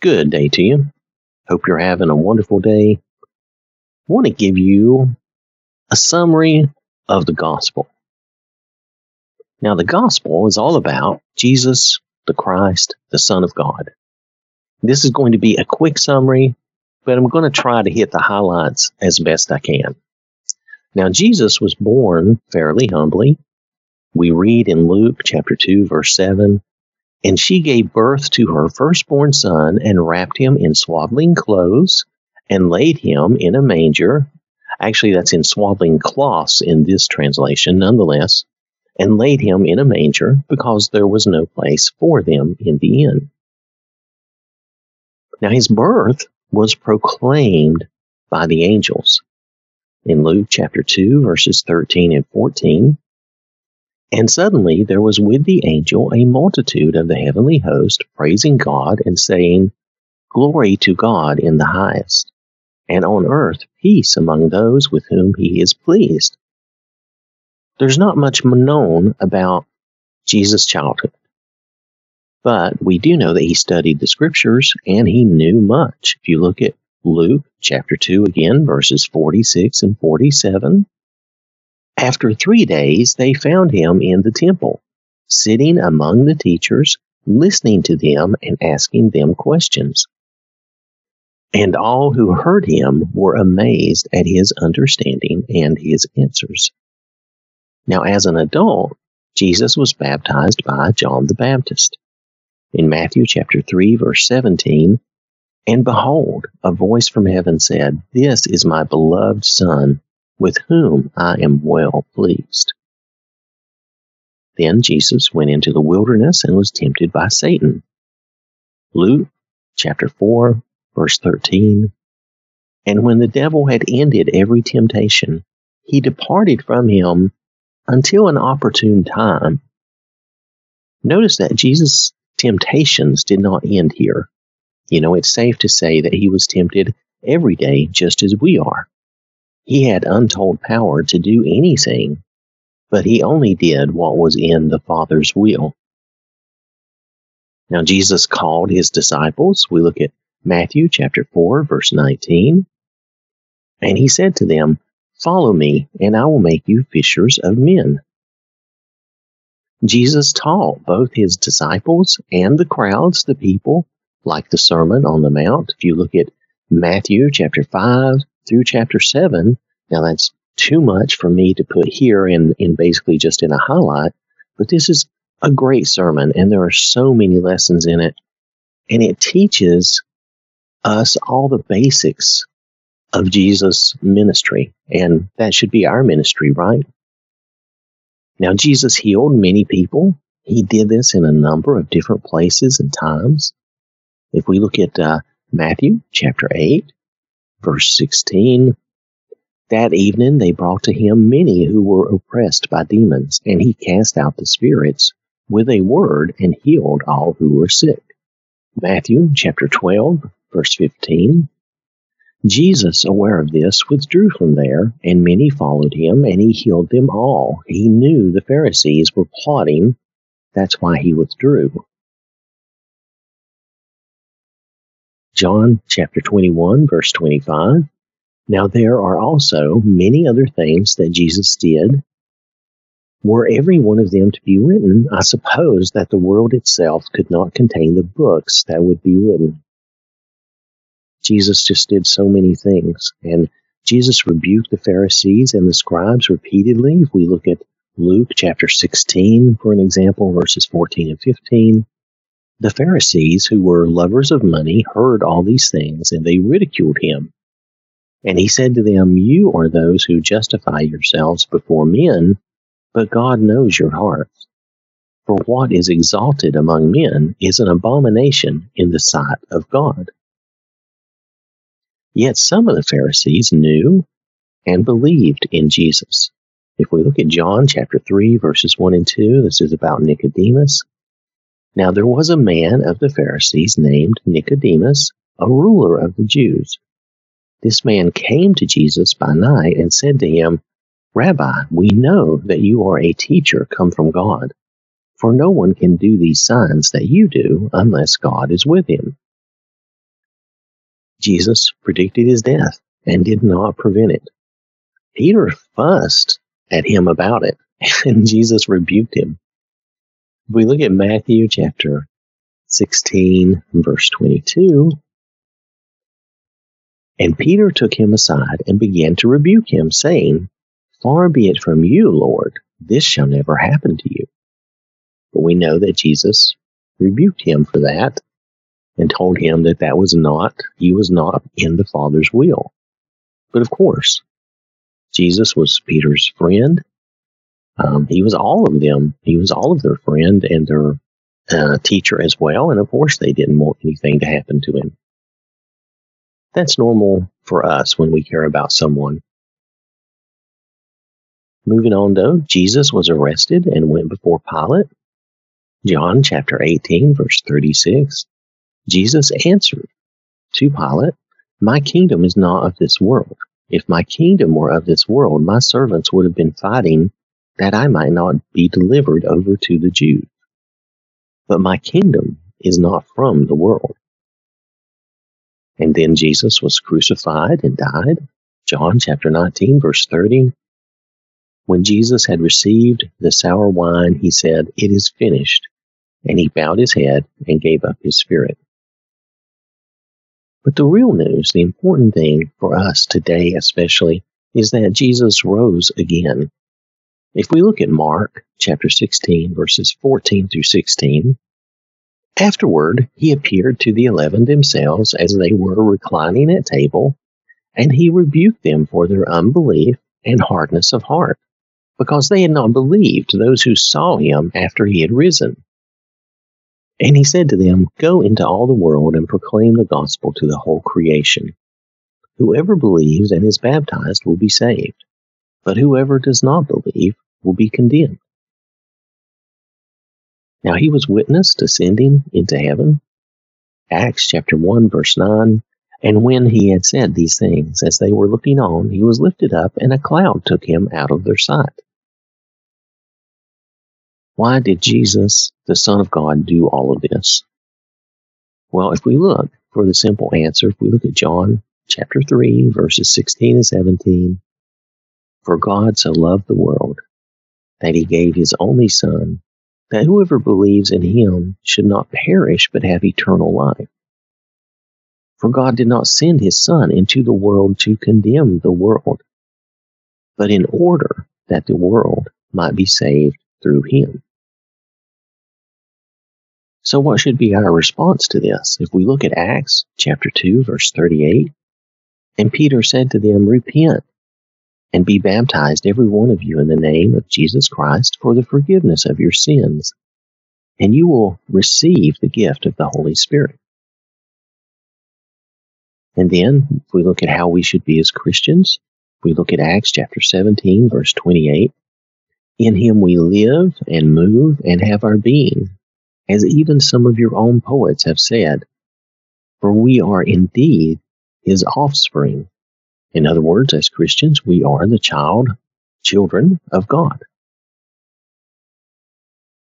Good day to you. Hope you're having a wonderful day. I want to give you a summary of the gospel. Now, the gospel is all about Jesus, the Christ, the Son of God. This is going to be a quick summary, but I'm going to try to hit the highlights as best I can. Now, Jesus was born fairly humbly. We read in Luke chapter 2, verse 7 and she gave birth to her firstborn son and wrapped him in swaddling clothes and laid him in a manger. Actually, that's in swaddling cloths in this translation, nonetheless, and laid him in a manger because there was no place for them in the inn. Now, his birth was proclaimed by the angels. In Luke chapter 2, verses 13 and 14, and suddenly there was with the angel a multitude of the heavenly host praising God and saying, Glory to God in the highest, and on earth peace among those with whom he is pleased. There's not much known about Jesus' childhood, but we do know that he studied the scriptures and he knew much. If you look at Luke chapter 2 again, verses 46 and 47, after three days, they found him in the temple, sitting among the teachers, listening to them and asking them questions. And all who heard him were amazed at his understanding and his answers. Now, as an adult, Jesus was baptized by John the Baptist. In Matthew chapter 3, verse 17, and behold, a voice from heaven said, This is my beloved Son, with whom I am well pleased. Then Jesus went into the wilderness and was tempted by Satan. Luke chapter 4, verse 13. And when the devil had ended every temptation, he departed from him until an opportune time. Notice that Jesus' temptations did not end here. You know, it's safe to say that he was tempted every day just as we are. He had untold power to do anything, but he only did what was in the Father's will. Now, Jesus called his disciples. We look at Matthew chapter 4, verse 19. And he said to them, Follow me, and I will make you fishers of men. Jesus taught both his disciples and the crowds, the people, like the Sermon on the Mount. If you look at Matthew chapter 5, through chapter 7. Now, that's too much for me to put here in, in basically just in a highlight, but this is a great sermon, and there are so many lessons in it. And it teaches us all the basics of Jesus' ministry, and that should be our ministry, right? Now, Jesus healed many people. He did this in a number of different places and times. If we look at uh, Matthew chapter 8, Verse 16 That evening they brought to him many who were oppressed by demons, and he cast out the spirits with a word and healed all who were sick. Matthew chapter 12, verse 15. Jesus, aware of this, withdrew from there, and many followed him, and he healed them all. He knew the Pharisees were plotting. That's why he withdrew. John chapter 21, verse 25. Now there are also many other things that Jesus did. Were every one of them to be written, I suppose that the world itself could not contain the books that would be written. Jesus just did so many things, and Jesus rebuked the Pharisees and the scribes repeatedly. If we look at Luke chapter 16, for an example, verses 14 and 15, the Pharisees, who were lovers of money, heard all these things, and they ridiculed him. And he said to them, You are those who justify yourselves before men, but God knows your hearts. For what is exalted among men is an abomination in the sight of God. Yet some of the Pharisees knew and believed in Jesus. If we look at John chapter 3, verses 1 and 2, this is about Nicodemus. Now there was a man of the Pharisees named Nicodemus, a ruler of the Jews. This man came to Jesus by night and said to him, Rabbi, we know that you are a teacher come from God, for no one can do these signs that you do unless God is with him. Jesus predicted his death and did not prevent it. Peter fussed at him about it, and Jesus rebuked him. If we look at Matthew chapter 16, verse 22, and Peter took him aside and began to rebuke him, saying, Far be it from you, Lord, this shall never happen to you. But we know that Jesus rebuked him for that and told him that that was not, he was not in the Father's will. But of course, Jesus was Peter's friend. Um, he was all of them. He was all of their friend and their uh, teacher as well. And of course, they didn't want anything to happen to him. That's normal for us when we care about someone. Moving on though, Jesus was arrested and went before Pilate. John chapter 18, verse 36. Jesus answered to Pilate, My kingdom is not of this world. If my kingdom were of this world, my servants would have been fighting that I might not be delivered over to the Jews. But my kingdom is not from the world. And then Jesus was crucified and died. John chapter 19, verse 30. When Jesus had received the sour wine, he said, It is finished. And he bowed his head and gave up his spirit. But the real news, the important thing for us today especially, is that Jesus rose again. If we look at Mark chapter 16, verses 14 through 16, afterward he appeared to the eleven themselves as they were reclining at table, and he rebuked them for their unbelief and hardness of heart, because they had not believed those who saw him after he had risen. And he said to them, Go into all the world and proclaim the gospel to the whole creation. Whoever believes and is baptized will be saved, but whoever does not believe will be condemned. Now he was witnessed ascending into heaven. Acts chapter 1 verse 9. And when he had said these things, as they were looking on, he was lifted up and a cloud took him out of their sight. Why did Jesus, the Son of God, do all of this? Well, if we look for the simple answer, if we look at John chapter 3, verses 16 and 17, for God so loved the world that he gave his only Son, that whoever believes in him should not perish but have eternal life. For God did not send his Son into the world to condemn the world, but in order that the world might be saved through him. So, what should be our response to this? If we look at Acts chapter 2, verse 38, and Peter said to them, Repent and be baptized, every one of you, in the name of Jesus Christ for the forgiveness of your sins, and you will receive the gift of the Holy Spirit. And then, if we look at how we should be as Christians, we look at Acts chapter 17, verse 28. In him we live and move and have our being, as even some of your own poets have said, for we are indeed his offspring. In other words, as Christians, we are the child, children of God.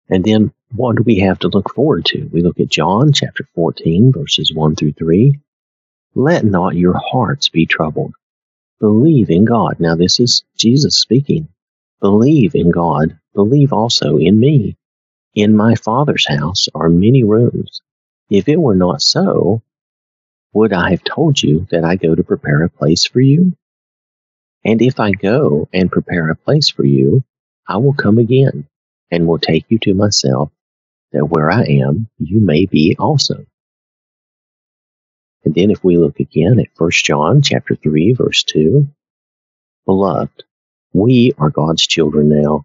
And then what do we have to look forward to? We look at John chapter 14, verses 1 through 3. Let not your hearts be troubled. Believe in God. Now, this is Jesus speaking. Believe in God. Believe also in me. In my Father's house are many rooms. If it were not so, would I have told you that I go to prepare a place for you? And if I go and prepare a place for you, I will come again and will take you to myself, that where I am, you may be also. And then if we look again at 1 John chapter 3 verse 2, Beloved, we are God's children now,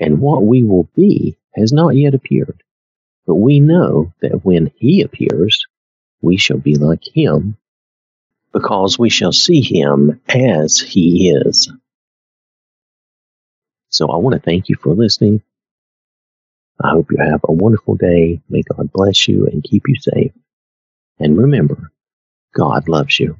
and what we will be has not yet appeared. But we know that when he appears, we shall be like him, because we shall see him as he is. So I want to thank you for listening. I hope you have a wonderful day. May God bless you and keep you safe. And remember, God loves you.